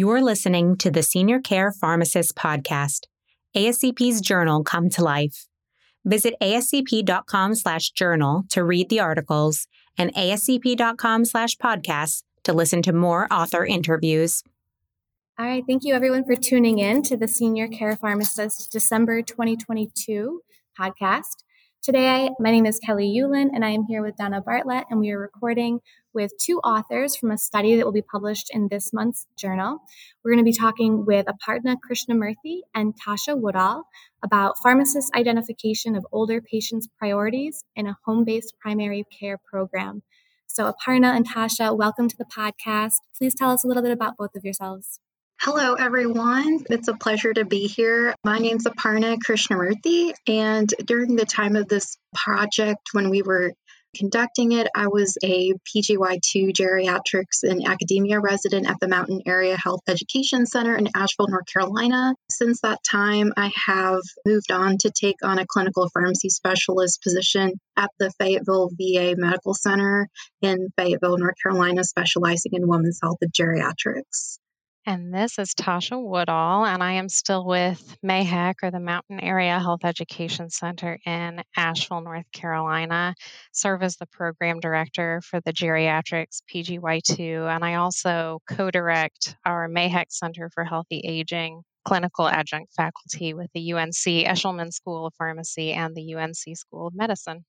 You're listening to the Senior Care Pharmacist Podcast, ASCP's journal come to life. Visit ascp.com slash journal to read the articles and ascp.com slash podcasts to listen to more author interviews. All right, thank you everyone for tuning in to the Senior Care Pharmacist December 2022 podcast. Today, my name is Kelly Ulen, and I am here with Donna Bartlett, and we are recording with two authors from a study that will be published in this month's journal. We're going to be talking with Aparna Krishnamurthy and Tasha Woodall about pharmacist identification of older patients' priorities in a home based primary care program. So, Aparna and Tasha, welcome to the podcast. Please tell us a little bit about both of yourselves. Hello, everyone. It's a pleasure to be here. My name is Aparna Krishnamurthy, and during the time of this project, when we were conducting it, I was a PGY2 geriatrics and academia resident at the Mountain Area Health Education Center in Asheville, North Carolina. Since that time, I have moved on to take on a clinical pharmacy specialist position at the Fayetteville VA Medical Center in Fayetteville, North Carolina, specializing in women's health and geriatrics. And this is Tasha Woodall, and I am still with MAHEC or the Mountain Area Health Education Center in Asheville, North Carolina. Serve as the program director for the Geriatrics PGY2, and I also co direct our MAHEC Center for Healthy Aging clinical adjunct faculty with the UNC Eshelman School of Pharmacy and the UNC School of Medicine.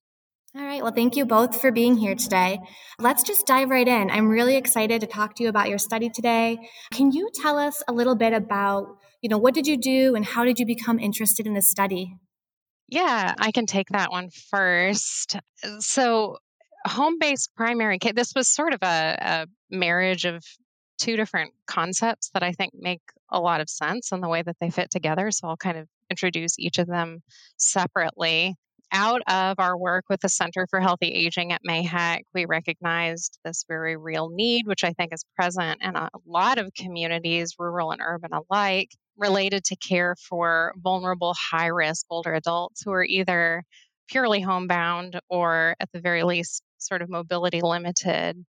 All right. Well, thank you both for being here today. Let's just dive right in. I'm really excited to talk to you about your study today. Can you tell us a little bit about, you know, what did you do and how did you become interested in this study? Yeah, I can take that one first. So, home based primary care, this was sort of a, a marriage of two different concepts that I think make a lot of sense in the way that they fit together. So, I'll kind of introduce each of them separately out of our work with the Center for Healthy Aging at MAHEC, we recognized this very real need, which I think is present in a lot of communities, rural and urban alike, related to care for vulnerable, high risk older adults who are either purely homebound or, at the very least, sort of mobility limited.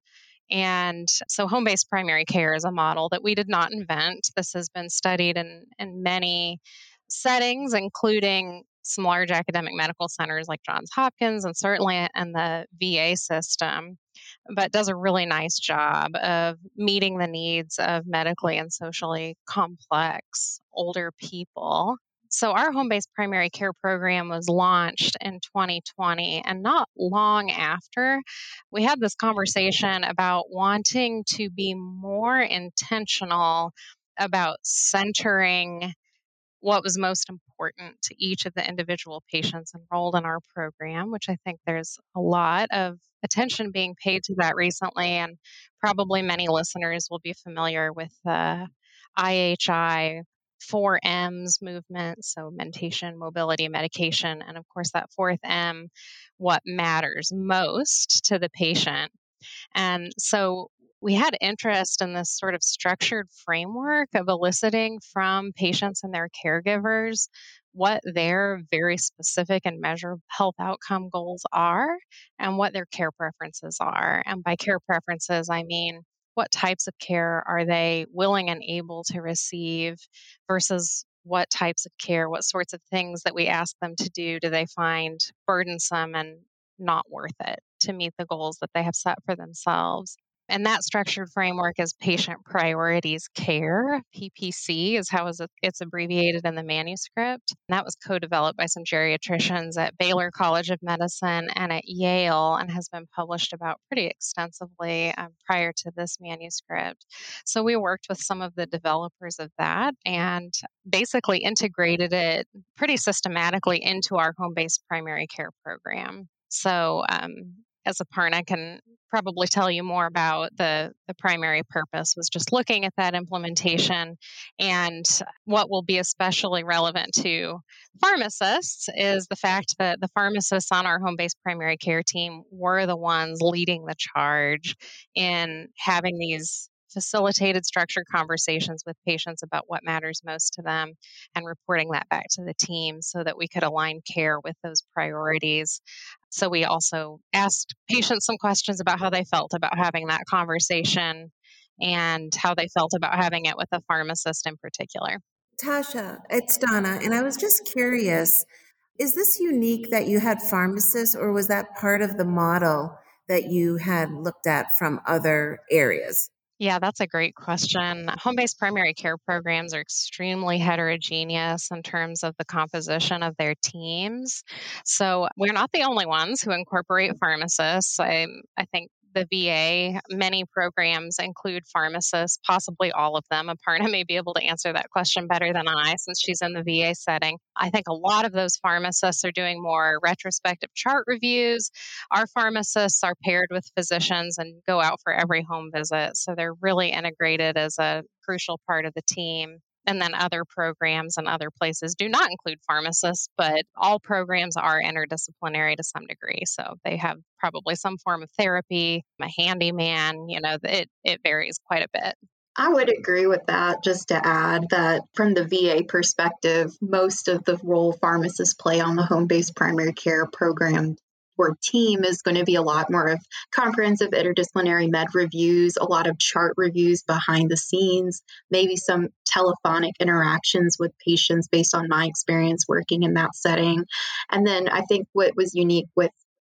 And so, home based primary care is a model that we did not invent. This has been studied in, in many settings, including some large academic medical centers like Johns Hopkins and certainly and the VA system, but does a really nice job of meeting the needs of medically and socially complex older people. So, our home based primary care program was launched in 2020, and not long after, we had this conversation about wanting to be more intentional about centering what was most important to each of the individual patients enrolled in our program, which I think there's a lot of attention being paid to that recently. And probably many listeners will be familiar with the IHI 4M's movement. So, mentation, mobility, medication. And of course, that fourth M, what matters most to the patient. And so we had interest in this sort of structured framework of eliciting from patients and their caregivers what their very specific and measurable health outcome goals are and what their care preferences are. And by care preferences, I mean what types of care are they willing and able to receive versus what types of care, what sorts of things that we ask them to do do they find burdensome and not worth it to meet the goals that they have set for themselves. And that structured framework is patient priorities care. PPC is how it's abbreviated in the manuscript. And that was co developed by some geriatricians at Baylor College of Medicine and at Yale and has been published about pretty extensively um, prior to this manuscript. So we worked with some of the developers of that and basically integrated it pretty systematically into our home based primary care program. So, um, as Aparna can probably tell you more about the, the primary purpose was just looking at that implementation and what will be especially relevant to pharmacists is the fact that the pharmacists on our home-based primary care team were the ones leading the charge in having these facilitated structured conversations with patients about what matters most to them and reporting that back to the team so that we could align care with those priorities. So we also asked patients some questions about how they felt about having that conversation and how they felt about having it with a pharmacist in particular. Tasha, it's Donna, and I was just curious is this unique that you had pharmacists, or was that part of the model that you had looked at from other areas? Yeah, that's a great question. Home based primary care programs are extremely heterogeneous in terms of the composition of their teams. So, we're not the only ones who incorporate pharmacists. I, I think the VA, many programs include pharmacists, possibly all of them. Aparna may be able to answer that question better than I since she's in the VA setting. I think a lot of those pharmacists are doing more retrospective chart reviews. Our pharmacists are paired with physicians and go out for every home visit. So they're really integrated as a crucial part of the team. And then other programs and other places do not include pharmacists, but all programs are interdisciplinary to some degree. So they have probably some form of therapy, a handyman, you know, it, it varies quite a bit. I would agree with that. Just to add that from the VA perspective, most of the role pharmacists play on the home based primary care program or team is going to be a lot more of comprehensive interdisciplinary med reviews, a lot of chart reviews behind the scenes, maybe some telephonic interactions with patients based on my experience working in that setting. And then I think what was unique with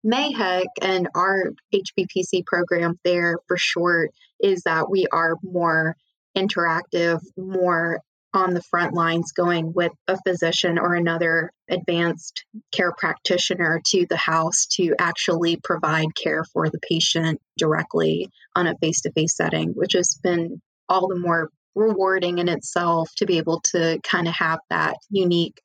MAHEC and our HBPC program there for short is that we are more interactive, more on the front lines going with a physician or another advanced care practitioner to the house to actually provide care for the patient directly on a face to face setting, which has been all the more rewarding in itself to be able to kind of have that unique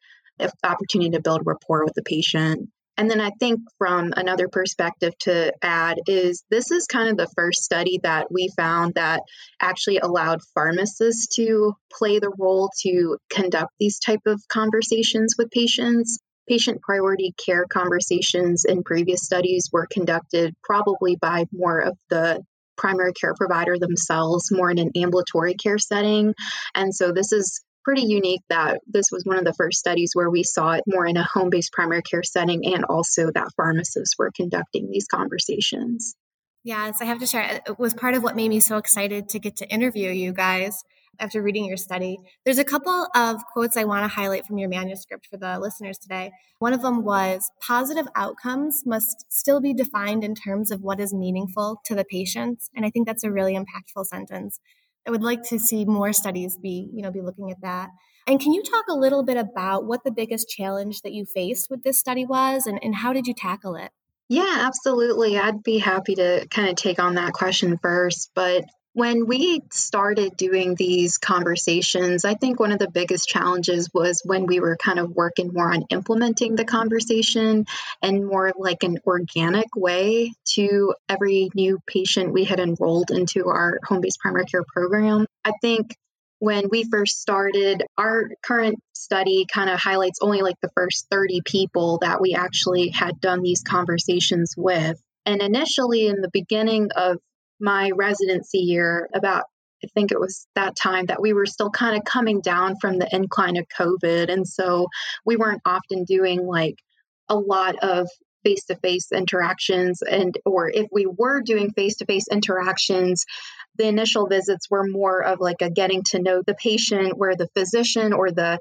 opportunity to build rapport with the patient and then I think from another perspective to add is this is kind of the first study that we found that actually allowed pharmacists to play the role to conduct these type of conversations with patients. Patient priority care conversations in previous studies were conducted probably by more of the primary care provider themselves, more in an ambulatory care setting. And so this is pretty unique that this was one of the first studies where we saw it more in a home based primary care setting and also that pharmacists were conducting these conversations. Yes, I have to share. It was part of what made me so excited to get to interview you guys after reading your study. There's a couple of quotes I want to highlight from your manuscript for the listeners today. One of them was positive outcomes must still be defined in terms of what is meaningful to the patients. And I think that's a really impactful sentence. I would like to see more studies be, you know, be looking at that. And can you talk a little bit about what the biggest challenge that you faced with this study was and, and how did you tackle it? Yeah, absolutely. I'd be happy to kind of take on that question first. But when we started doing these conversations, I think one of the biggest challenges was when we were kind of working more on implementing the conversation and more like an organic way to every new patient we had enrolled into our home based primary care program. I think when we first started, our current study kind of highlights only like the first 30 people that we actually had done these conversations with. And initially, in the beginning of my residency year, about I think it was that time that we were still kind of coming down from the incline of COVID. And so we weren't often doing like a lot of face to face interactions. And, or if we were doing face to face interactions, the initial visits were more of like a getting to know the patient, where the physician or the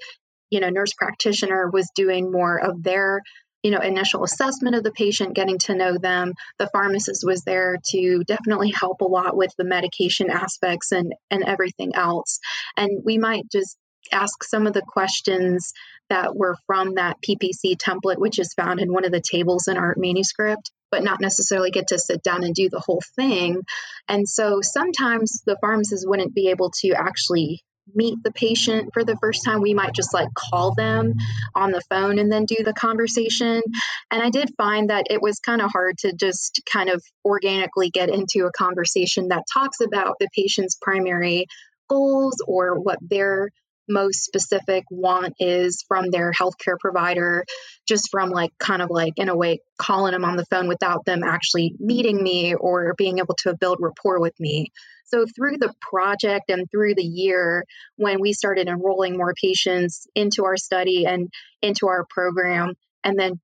you know nurse practitioner was doing more of their you know initial assessment of the patient getting to know them. The pharmacist was there to definitely help a lot with the medication aspects and and everything else. And we might just ask some of the questions that were from that ppc template which is found in one of the tables in our manuscript but not necessarily get to sit down and do the whole thing. And so sometimes the pharmacist wouldn't be able to actually meet the patient for the first time, we might just like call them on the phone and then do the conversation. And I did find that it was kind of hard to just kind of organically get into a conversation that talks about the patient's primary goals or what their most specific want is from their healthcare provider, just from like kind of like in a way calling them on the phone without them actually meeting me or being able to build rapport with me. So, through the project and through the year, when we started enrolling more patients into our study and into our program, and then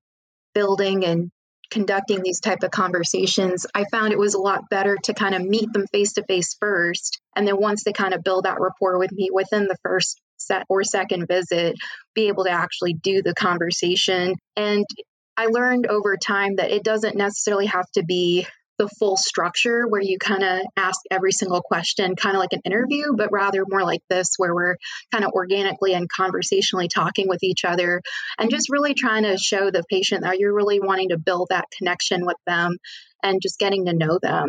building and conducting these type of conversations i found it was a lot better to kind of meet them face to face first and then once they kind of build that rapport with me within the first set or second visit be able to actually do the conversation. And i learned over time that it doesn't necessarily have to be the full structure where you kind of ask every single question, kind of like an interview, but rather more like this, where we're kind of organically and conversationally talking with each other and just really trying to show the patient that you're really wanting to build that connection with them and just getting to know them.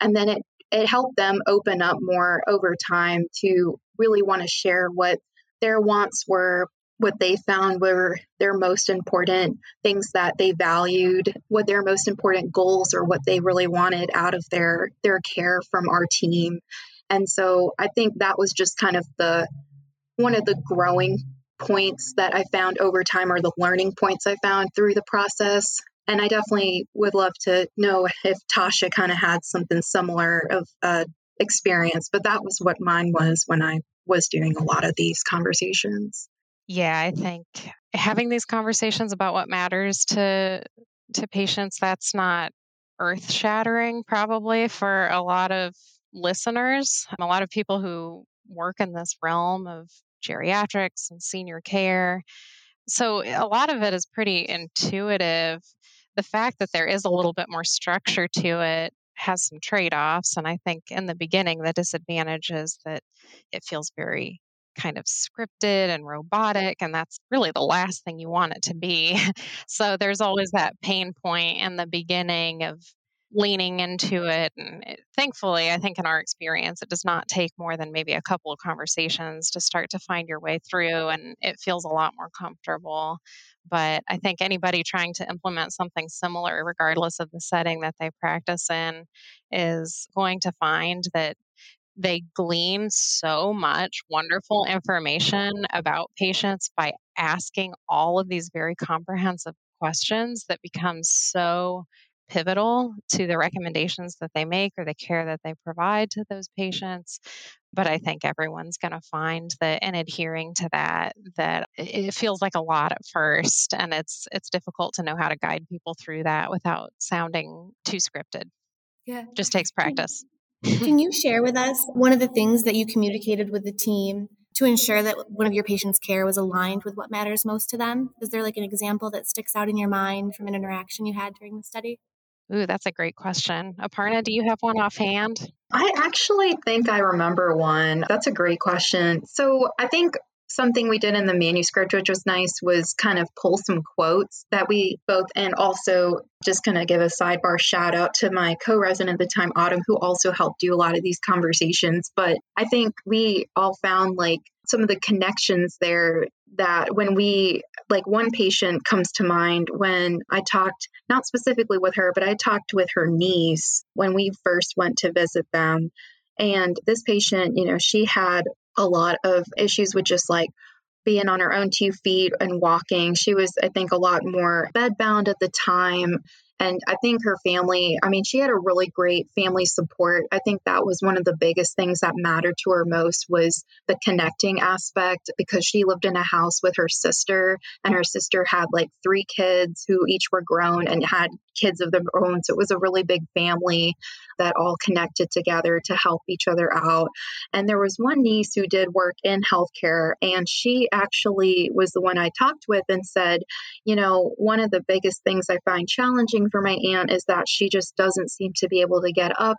And then it, it helped them open up more over time to really want to share what their wants were what they found were their most important things that they valued, what their most important goals or what they really wanted out of their their care from our team. And so I think that was just kind of the one of the growing points that I found over time or the learning points I found through the process. And I definitely would love to know if Tasha kind of had something similar of uh, experience, but that was what mine was when I was doing a lot of these conversations. Yeah, I think having these conversations about what matters to to patients that's not earth shattering probably for a lot of listeners. A lot of people who work in this realm of geriatrics and senior care. So a lot of it is pretty intuitive. The fact that there is a little bit more structure to it has some trade offs. And I think in the beginning, the disadvantage is that it feels very kind of scripted and robotic and that's really the last thing you want it to be. So there's always that pain point in the beginning of leaning into it and it, thankfully i think in our experience it does not take more than maybe a couple of conversations to start to find your way through and it feels a lot more comfortable. But i think anybody trying to implement something similar regardless of the setting that they practice in is going to find that they glean so much wonderful information about patients by asking all of these very comprehensive questions that become so pivotal to the recommendations that they make or the care that they provide to those patients. But i think everyone's going to find that in adhering to that that it feels like a lot at first and it's it's difficult to know how to guide people through that without sounding too scripted. Yeah. Just takes practice can you share with us one of the things that you communicated with the team to ensure that one of your patients' care was aligned with what matters most to them? Is there like an example that sticks out in your mind from an interaction you had during the study? Ooh, that's a great question. Aparna, do you have one offhand? I actually think I remember one. That's a great question. So I think something we did in the manuscript, which was nice, was kind of pull some quotes that we both, and also just kind of give a sidebar shout out to my co resident at the time, Autumn, who also helped do a lot of these conversations. But I think we all found like some of the connections there that when we like one patient comes to mind when I talked not specifically with her, but I talked with her niece when we first went to visit them. And this patient, you know, she had a lot of issues with just like being on her own two feet and walking. She was, I think, a lot more bedbound at the time. And I think her family, I mean, she had a really great family support. I think that was one of the biggest things that mattered to her most was the connecting aspect because she lived in a house with her sister and her sister had like three kids who each were grown and had kids of their own. So it was a really big family that all connected together to help each other out. And there was one niece who did work in healthcare and she actually was the one I talked with and said, you know, one of the biggest things I find challenging for my aunt is that she just doesn't seem to be able to get up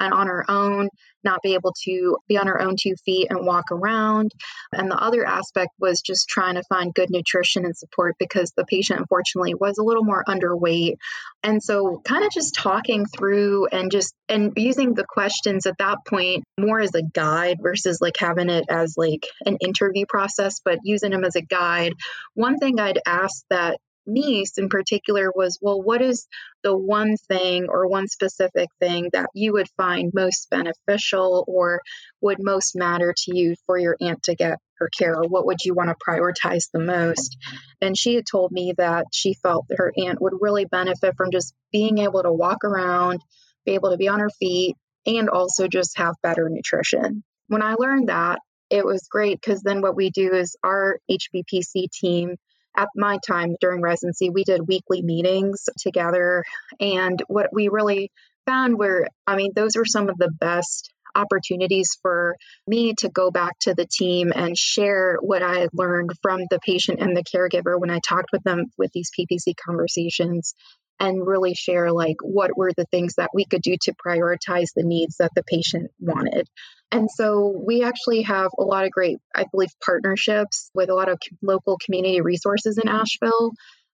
and on her own, not be able to be on her own two feet and walk around. And the other aspect was just trying to find good nutrition and support because the patient, unfortunately, was a little more underweight. And so, kind of just talking through and just and using the questions at that point more as a guide versus like having it as like an interview process, but using them as a guide. One thing I'd ask that niece in particular was well, what is the one thing or one specific thing that you would find most beneficial or would most matter to you for your aunt to get her care? Or what would you want to prioritize the most? And she had told me that she felt that her aunt would really benefit from just being able to walk around, be able to be on her feet, and also just have better nutrition. When I learned that, it was great because then what we do is our HBPC team at my time during residency, we did weekly meetings together. And what we really found were, I mean, those were some of the best opportunities for me to go back to the team and share what I had learned from the patient and the caregiver when I talked with them with these PPC conversations and really share like what were the things that we could do to prioritize the needs that the patient wanted. And so we actually have a lot of great, I believe, partnerships with a lot of local community resources in Asheville.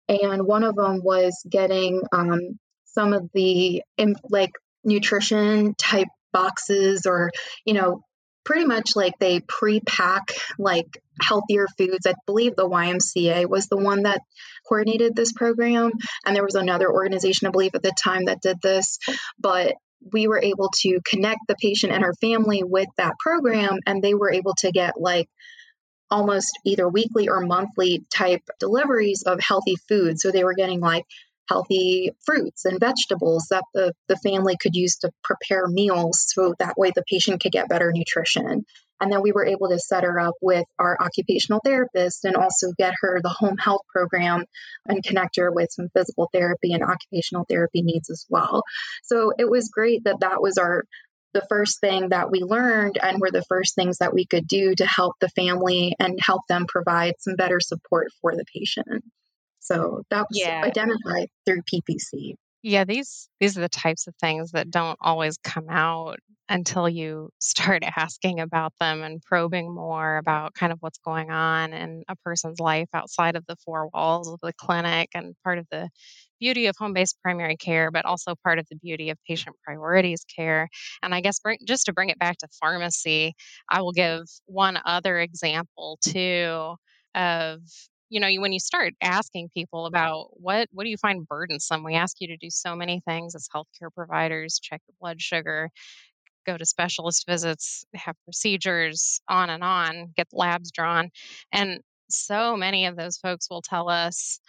And one of them was getting um, some of the like nutrition type boxes or, you know, pretty much like they pre-pack like healthier foods. I believe the YMCA was the one that coordinated this program. And there was another organization, I believe, at the time that did this. But we were able to connect the patient and her family with that program, and they were able to get like almost either weekly or monthly type deliveries of healthy food. So they were getting like healthy fruits and vegetables that the, the family could use to prepare meals so that way the patient could get better nutrition. And then we were able to set her up with our occupational therapist and also get her the home health program and connect her with some physical therapy and occupational therapy needs as well. So it was great that that was our the first thing that we learned and were the first things that we could do to help the family and help them provide some better support for the patient. So that was yeah. identified through PPC. Yeah, these these are the types of things that don't always come out until you start asking about them and probing more about kind of what's going on in a person's life outside of the four walls of the clinic and part of the beauty of home-based primary care but also part of the beauty of patient priorities care and i guess bring, just to bring it back to pharmacy i will give one other example too of you know when you start asking people about what what do you find burdensome we ask you to do so many things as healthcare providers check your blood sugar go to specialist visits have procedures on and on get labs drawn and so many of those folks will tell us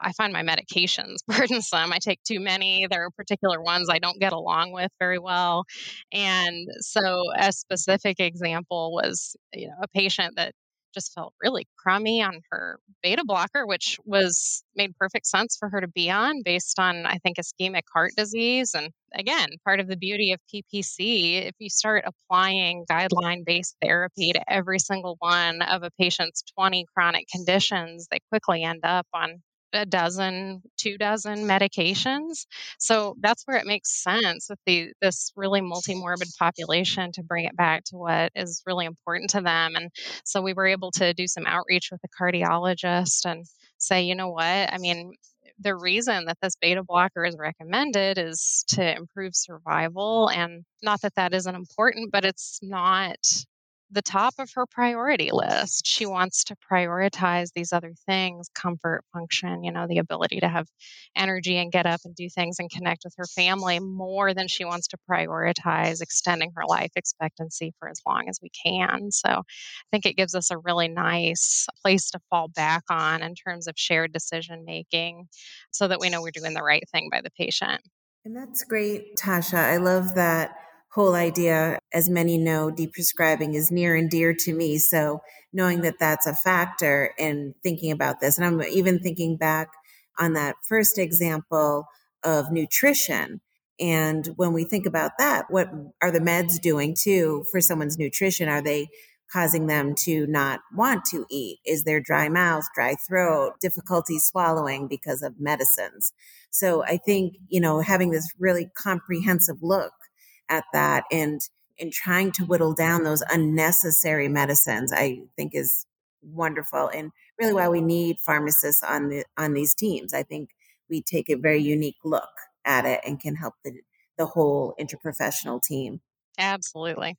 I find my medications burdensome. I take too many. There are particular ones I don't get along with very well. And so, a specific example was, you know, a patient that just felt really crummy on her beta blocker, which was made perfect sense for her to be on based on, I think, ischemic heart disease. And again, part of the beauty of PPC, if you start applying guideline based therapy to every single one of a patient's 20 chronic conditions, they quickly end up on a dozen, two dozen medications. So that's where it makes sense with the this really multi-morbid population to bring it back to what is really important to them. And so we were able to do some outreach with a cardiologist and say, you know what? I mean, the reason that this beta blocker is recommended is to improve survival and not that that isn't important but it's not the top of her priority list. She wants to prioritize these other things comfort, function, you know, the ability to have energy and get up and do things and connect with her family more than she wants to prioritize extending her life expectancy for as long as we can. So I think it gives us a really nice place to fall back on in terms of shared decision making so that we know we're doing the right thing by the patient. And that's great, Tasha. I love that whole idea, as many know, deprescribing is near and dear to me. So knowing that that's a factor in thinking about this, and I'm even thinking back on that first example of nutrition. And when we think about that, what are the meds doing too for someone's nutrition? Are they causing them to not want to eat? Is there dry mouth, dry throat, difficulty swallowing because of medicines? So I think, you know, having this really comprehensive look at that and and trying to whittle down those unnecessary medicines i think is wonderful and really why we need pharmacists on the on these teams. I think we take a very unique look at it and can help the the whole interprofessional team. Absolutely.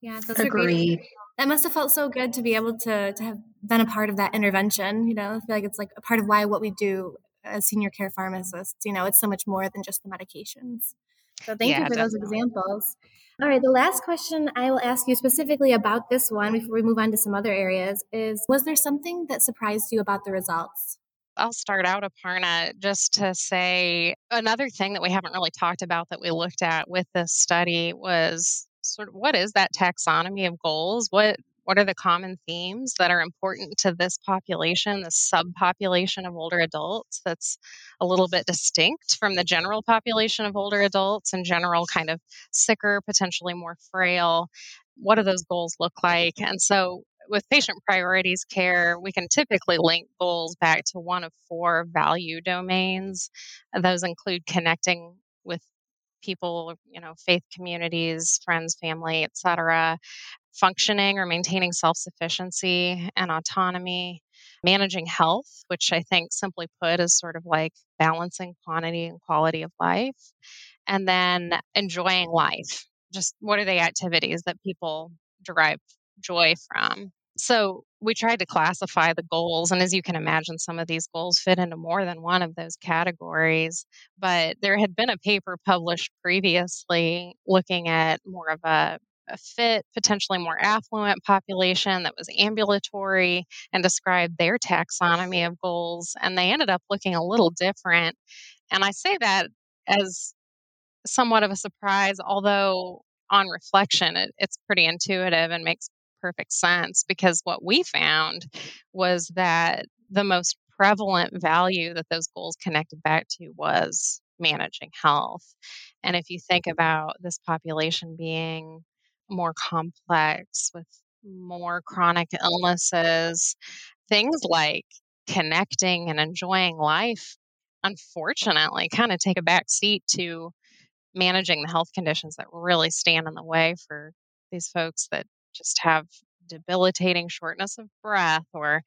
Yeah that's Agreed. great that must have felt so good to be able to to have been a part of that intervention you know? I feel like it's like a part of why what we do as senior care pharmacists you know it's so much more than just the medications so thank yeah, you for definitely. those examples. All right, the last question I will ask you specifically about this one before we move on to some other areas is Was there something that surprised you about the results? I'll start out, Aparna, just to say another thing that we haven't really talked about that we looked at with this study was sort of what is that taxonomy of goals? What what are the common themes that are important to this population, this subpopulation of older adults that's a little bit distinct from the general population of older adults in general, kind of sicker, potentially more frail. What do those goals look like? And so with patient priorities care, we can typically link goals back to one of four value domains. Those include connecting with people, you know, faith communities, friends, family, etc., functioning or maintaining self-sufficiency and autonomy, managing health, which I think simply put is sort of like balancing quantity and quality of life, and then enjoying life. Just what are the activities that people derive joy from. So we tried to classify the goals. And as you can imagine, some of these goals fit into more than one of those categories. But there had been a paper published previously looking at more of a, a fit, potentially more affluent population that was ambulatory and described their taxonomy of goals. And they ended up looking a little different. And I say that as somewhat of a surprise, although on reflection, it, it's pretty intuitive and makes perfect sense because what we found was that the most prevalent value that those goals connected back to was managing health. And if you think about this population being more complex with more chronic illnesses, things like connecting and enjoying life, unfortunately, kind of take a back seat to managing the health conditions that really stand in the way for these folks that just have debilitating shortness of breath or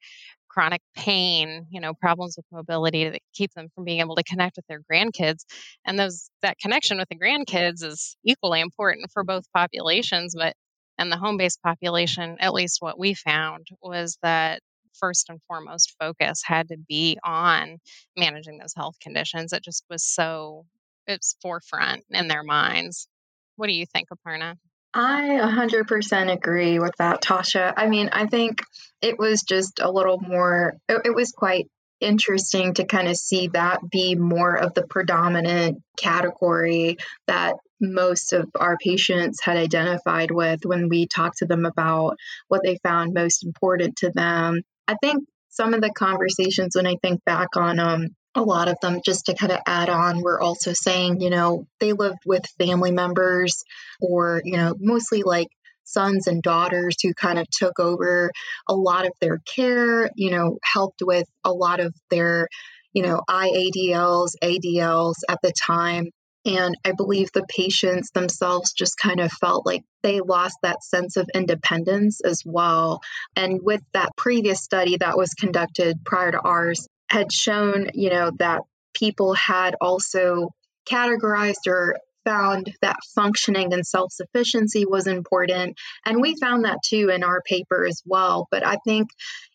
chronic pain, you know, problems with mobility that keep them from being able to connect with their grandkids. And those that connection with the grandkids is equally important for both populations, but and the home-based population, at least what we found was that first and foremost focus had to be on managing those health conditions. It just was so it's forefront in their minds. What do you think, Aparna? I 100% agree with that, Tasha. I mean, I think it was just a little more, it, it was quite interesting to kind of see that be more of the predominant category that most of our patients had identified with when we talked to them about what they found most important to them. I think some of the conversations when I think back on um, a lot of them, just to kind of add on, were also saying, you know, they lived with family members or, you know, mostly like sons and daughters who kind of took over a lot of their care, you know, helped with a lot of their, you know, IADLs, ADLs at the time. And I believe the patients themselves just kind of felt like they lost that sense of independence as well. And with that previous study that was conducted prior to ours, had shown, you know, that people had also categorized or found that functioning and self sufficiency was important. And we found that too in our paper as well. But I think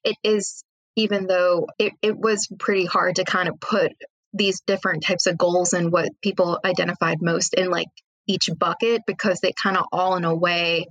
it is, even though it, it was pretty hard to kind of put these different types of goals and what people identified most in like each bucket because they kind of all in a way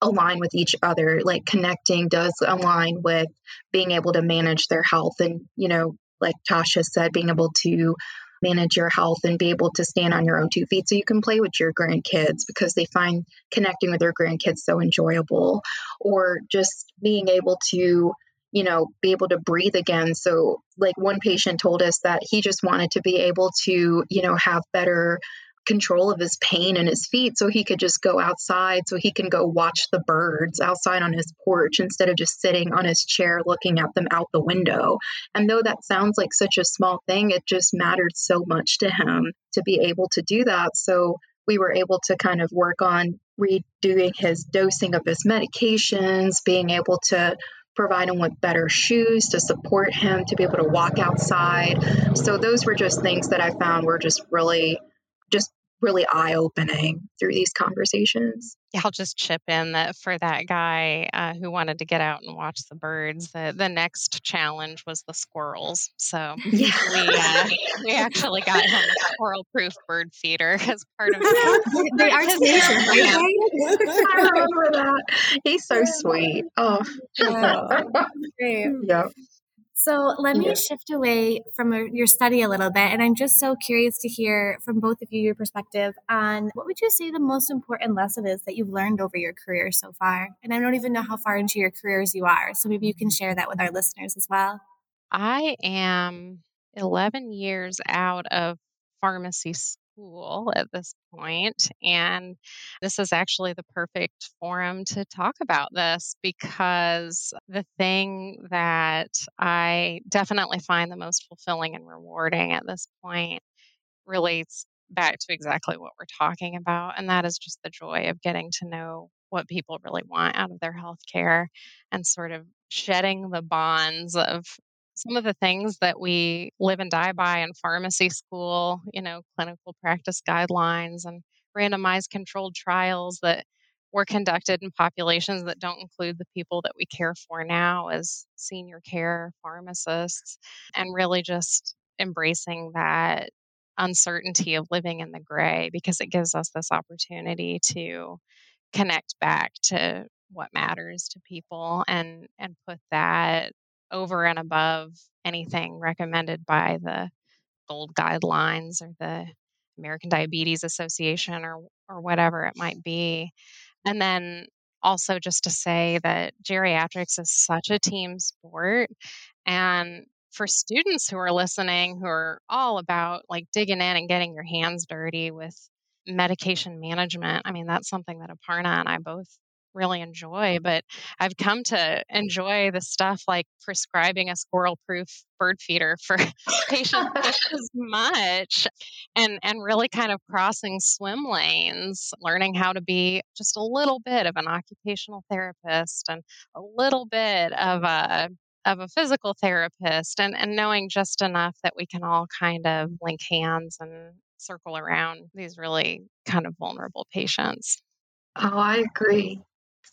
align with each other like connecting does align with being able to manage their health. And you know like tasha said being able to manage your health and be able to stand on your own two feet so you can play with your grandkids because they find connecting with their grandkids so enjoyable. Or just being able to you know be able to breathe again. So like one patient told us that he just wanted to be able to you know have better control of his pain in his feet so he could just go outside so he can go watch the birds outside on his porch instead of just sitting on his chair looking at them out the window. And though that sounds like such a small thing, it just mattered so much to him to be able to do that. So we were able to kind of work on redoing his dosing of his medications, being able to provide him with better shoes to support him to be able to walk outside. So those were just things that I found were just really really eye opening through these conversations. Yeah, I'll just chip in that for that guy uh, who wanted to get out and watch the birds, the, the next challenge was the squirrels. So yeah. we, uh, we actually got him a squirrel proof bird feeder as part of the they are I remember that. He's so sweet. Oh, oh. Yeah. So let me yeah. shift away from uh, your study a little bit. And I'm just so curious to hear from both of you your perspective on what would you say the most important lesson is that you've learned over your career so far? And I don't even know how far into your careers you are. So maybe you can share that with our listeners as well. I am 11 years out of pharmacy school at this point, and this is actually the perfect forum to talk about this because the thing that I definitely find the most fulfilling and rewarding at this point relates back to exactly what we're talking about, and that is just the joy of getting to know what people really want out of their healthcare and sort of shedding the bonds of some of the things that we live and die by in pharmacy school, you know, clinical practice guidelines and randomized controlled trials that were conducted in populations that don't include the people that we care for now as senior care pharmacists, and really just embracing that uncertainty of living in the gray because it gives us this opportunity to connect back to what matters to people and and put that over and above anything recommended by the GOLD guidelines or the American Diabetes Association or or whatever it might be. And then also just to say that geriatrics is such a team sport and for students who are listening who are all about like digging in and getting your hands dirty with medication management. I mean, that's something that Aparna and I both really enjoy, but I've come to enjoy the stuff like prescribing a squirrel proof bird feeder for patients as much and and really kind of crossing swim lanes, learning how to be just a little bit of an occupational therapist and a little bit of a of a physical therapist and, and knowing just enough that we can all kind of link hands and circle around these really kind of vulnerable patients. Oh, I agree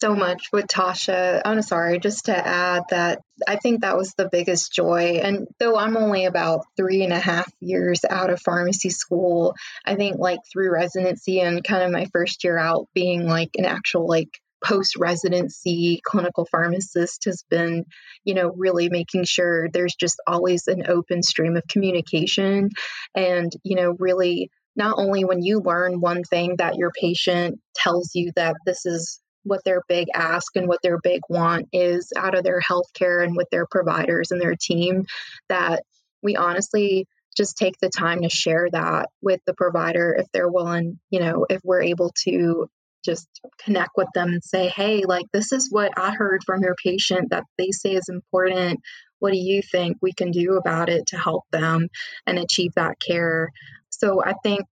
so much with Tasha. I'm sorry, just to add that I think that was the biggest joy. And though I'm only about three and a half years out of pharmacy school, I think like through residency and kind of my first year out being like an actual like post residency clinical pharmacist has been, you know, really making sure there's just always an open stream of communication and, you know, really not only when you learn one thing that your patient tells you that this is what their big ask and what their big want is out of their healthcare and with their providers and their team that we honestly just take the time to share that with the provider if they're willing, you know, if we're able to just connect with them and say, hey, like, this is what I heard from your patient that they say is important. What do you think we can do about it to help them and achieve that care? So I think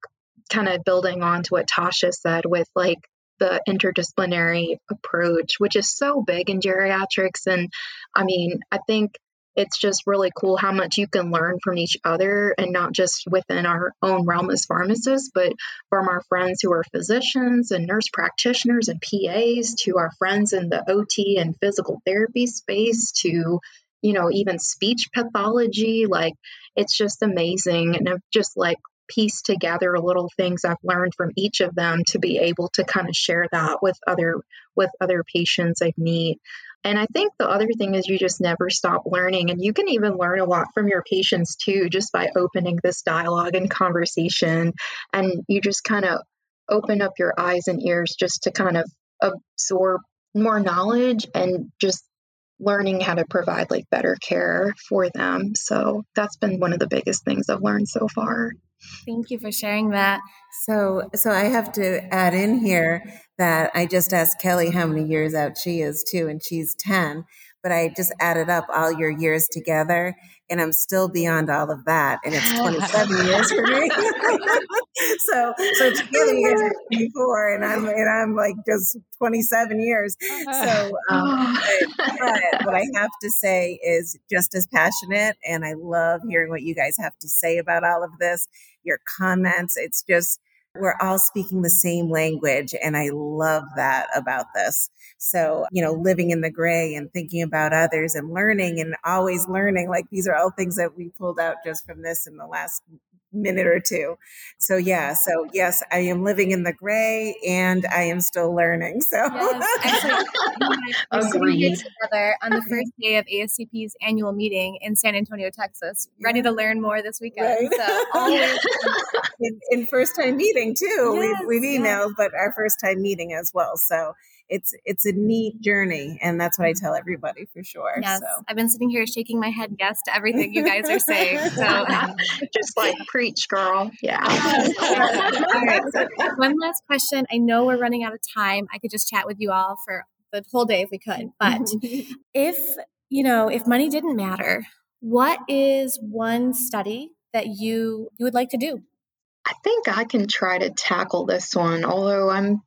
kind of building on to what Tasha said with like the interdisciplinary approach, which is so big in geriatrics. And I mean, I think it's just really cool how much you can learn from each other and not just within our own realm as pharmacists, but from our friends who are physicians and nurse practitioners and PAs to our friends in the OT and physical therapy space to, you know, even speech pathology. Like, it's just amazing. And I've just like piece together a little things I've learned from each of them to be able to kind of share that with other with other patients I meet. And I think the other thing is you just never stop learning and you can even learn a lot from your patients too just by opening this dialogue and conversation and you just kind of open up your eyes and ears just to kind of absorb more knowledge and just learning how to provide like better care for them. So that's been one of the biggest things I've learned so far. Thank you for sharing that. So, so I have to add in here that I just asked Kelly how many years out she is too, and she's 10. But I just added up all your years together, and I'm still beyond all of that, and it's 27 years for me. so, so together you guys are 24, and I'm and I'm like just 27 years. So, um, but, but what I have to say is just as passionate, and I love hearing what you guys have to say about all of this your comments. It's just, we're all speaking the same language. And I love that about this. So, you know, living in the gray and thinking about others and learning and always learning, like these are all things that we pulled out just from this in the last minute or two. So yeah, so yes, I am living in the gray and I am still learning. So yes, Agreed. together on the first day of ASCP's annual meeting in San Antonio, Texas, ready to learn more this weekend. Right. So always in, in, first time meeting too. Yes, we've, we've emailed, yes. but our first time meeting as well. So it's it's a neat journey and that's what i tell mm-hmm. everybody for sure yes so. i've been sitting here shaking my head yes to everything you guys are saying so. Just like preach girl. Yeah. So one last question. I know we're running out of time. I could just chat with you all for the whole day if we could but if you know if money didn't matter what is one study that you you would like to do? I think I can try to tackle this one, although I'm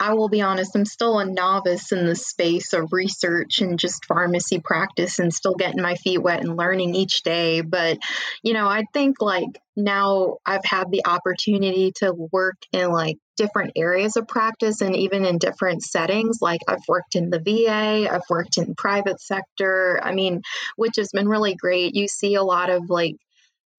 I will be honest, I'm still a novice in the space of research and just pharmacy practice and still getting my feet wet and learning each day. But, you know, I think like now I've had the opportunity to work in like different areas of practice and even in different settings. Like I've worked in the VA, I've worked in private sector. I mean, which has been really great. You see a lot of like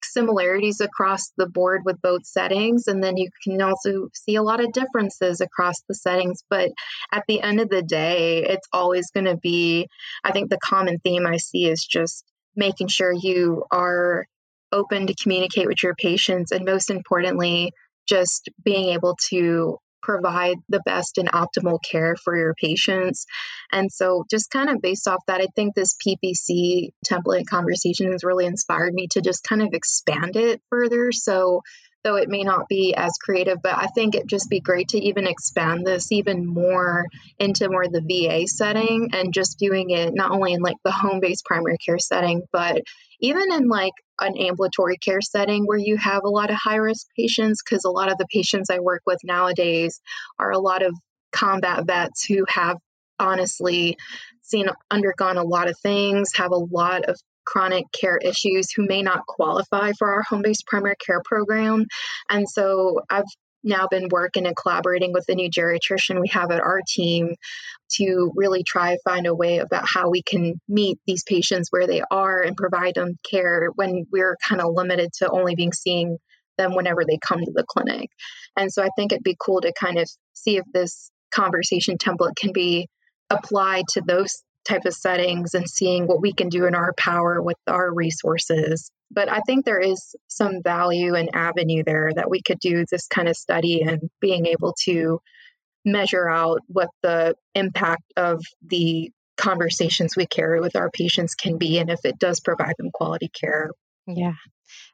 similarities across the board with both settings and then you can also see a lot of differences across the settings. But at the end of the day it's always going to be i think the common theme i see is just making sure you are open to communicate with your patients and most importantly just being able to provide the best and optimal care for your patients. And so, just kind of based off that, I think this PPC template conversation has really inspired me to just kind of expand it further. So, though it may not be as creative, but I think it'd just be great to even expand this even more into more the VA setting and just viewing it not only in like the home based primary care setting, but even in like an ambulatory care setting where you have a lot of high risk patients, because a lot of the patients I work with nowadays are a lot of combat vets who have honestly seen undergone a lot of things, have a lot of chronic care issues who may not qualify for our home based primary care program. And so I've now been working and collaborating with the new geriatrician we have at our team to really try to find a way about how we can meet these patients where they are and provide them care when we're kind of limited to only being seeing them whenever they come to the clinic. And so I think it'd be cool to kind of see if this conversation template can be applied to those type of settings and seeing what we can do in our power with our resources. But I think there is some value and avenue there that we could do this kind of study and being able to measure out what the impact of the conversations we carry with our patients can be and if it does provide them quality care. Yeah.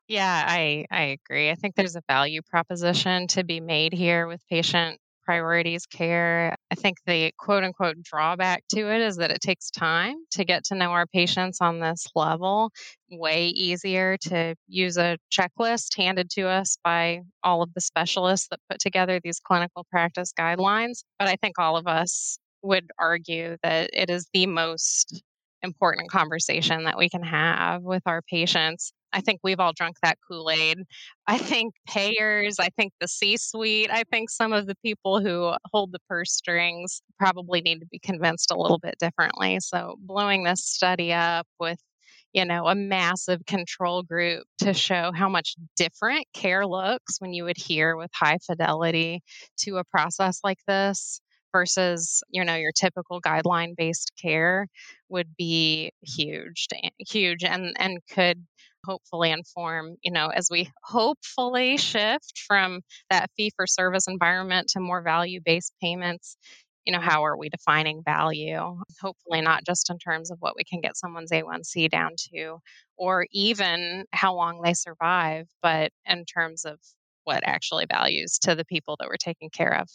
Yeah, I I agree. I think there's a value proposition to be made here with patient priorities care. I think the quote unquote drawback to it is that it takes time to get to know our patients on this level. Way easier to use a checklist handed to us by all of the specialists that put together these clinical practice guidelines. But I think all of us would argue that it is the most important conversation that we can have with our patients. I think we've all drunk that Kool Aid. I think payers, I think the C suite, I think some of the people who hold the purse strings probably need to be convinced a little bit differently. So, blowing this study up with you know, a massive control group to show how much different care looks when you adhere with high fidelity to a process like this versus you know your typical guideline based care would be huge huge and and could hopefully inform you know as we hopefully shift from that fee for service environment to more value based payments you know how are we defining value? Hopefully not just in terms of what we can get someone's a1c down to or even how long they survive but in terms of what actually values to the people that we're taking care of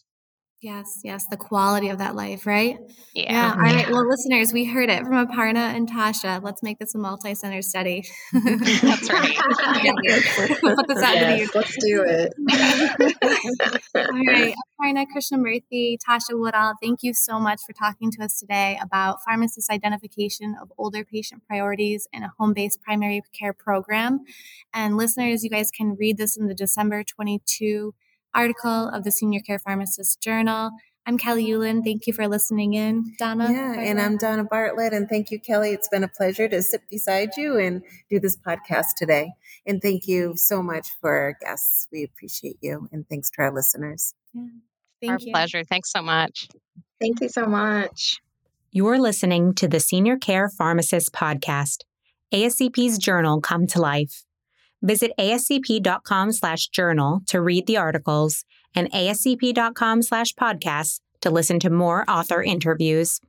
Yes, yes, the quality of that life, right? Yeah. yeah. All right. Well, listeners, we heard it from Aparna and Tasha. Let's make this a multi-center study. That's right. Put this out yes, Let's do it. All right. Aparna Krishnamurthy, Tasha Woodall, thank you so much for talking to us today about pharmacist identification of older patient priorities in a home-based primary care program. And listeners, you guys can read this in the December 22 article of the Senior Care Pharmacist Journal. I'm Kelly Ulen. Thank you for listening in, Donna. Yeah, Bartlett. and I'm Donna Bartlett. And thank you, Kelly. It's been a pleasure to sit beside you and do this podcast today. And thank you so much for our guests. We appreciate you. And thanks to our listeners. Yeah. Thank our you. pleasure. Thanks so much. Thank you so much. You're listening to the Senior Care Pharmacist Podcast, ASCP's journal come to life. Visit ascp.com slash journal to read the articles and ascp.com slash podcasts to listen to more author interviews.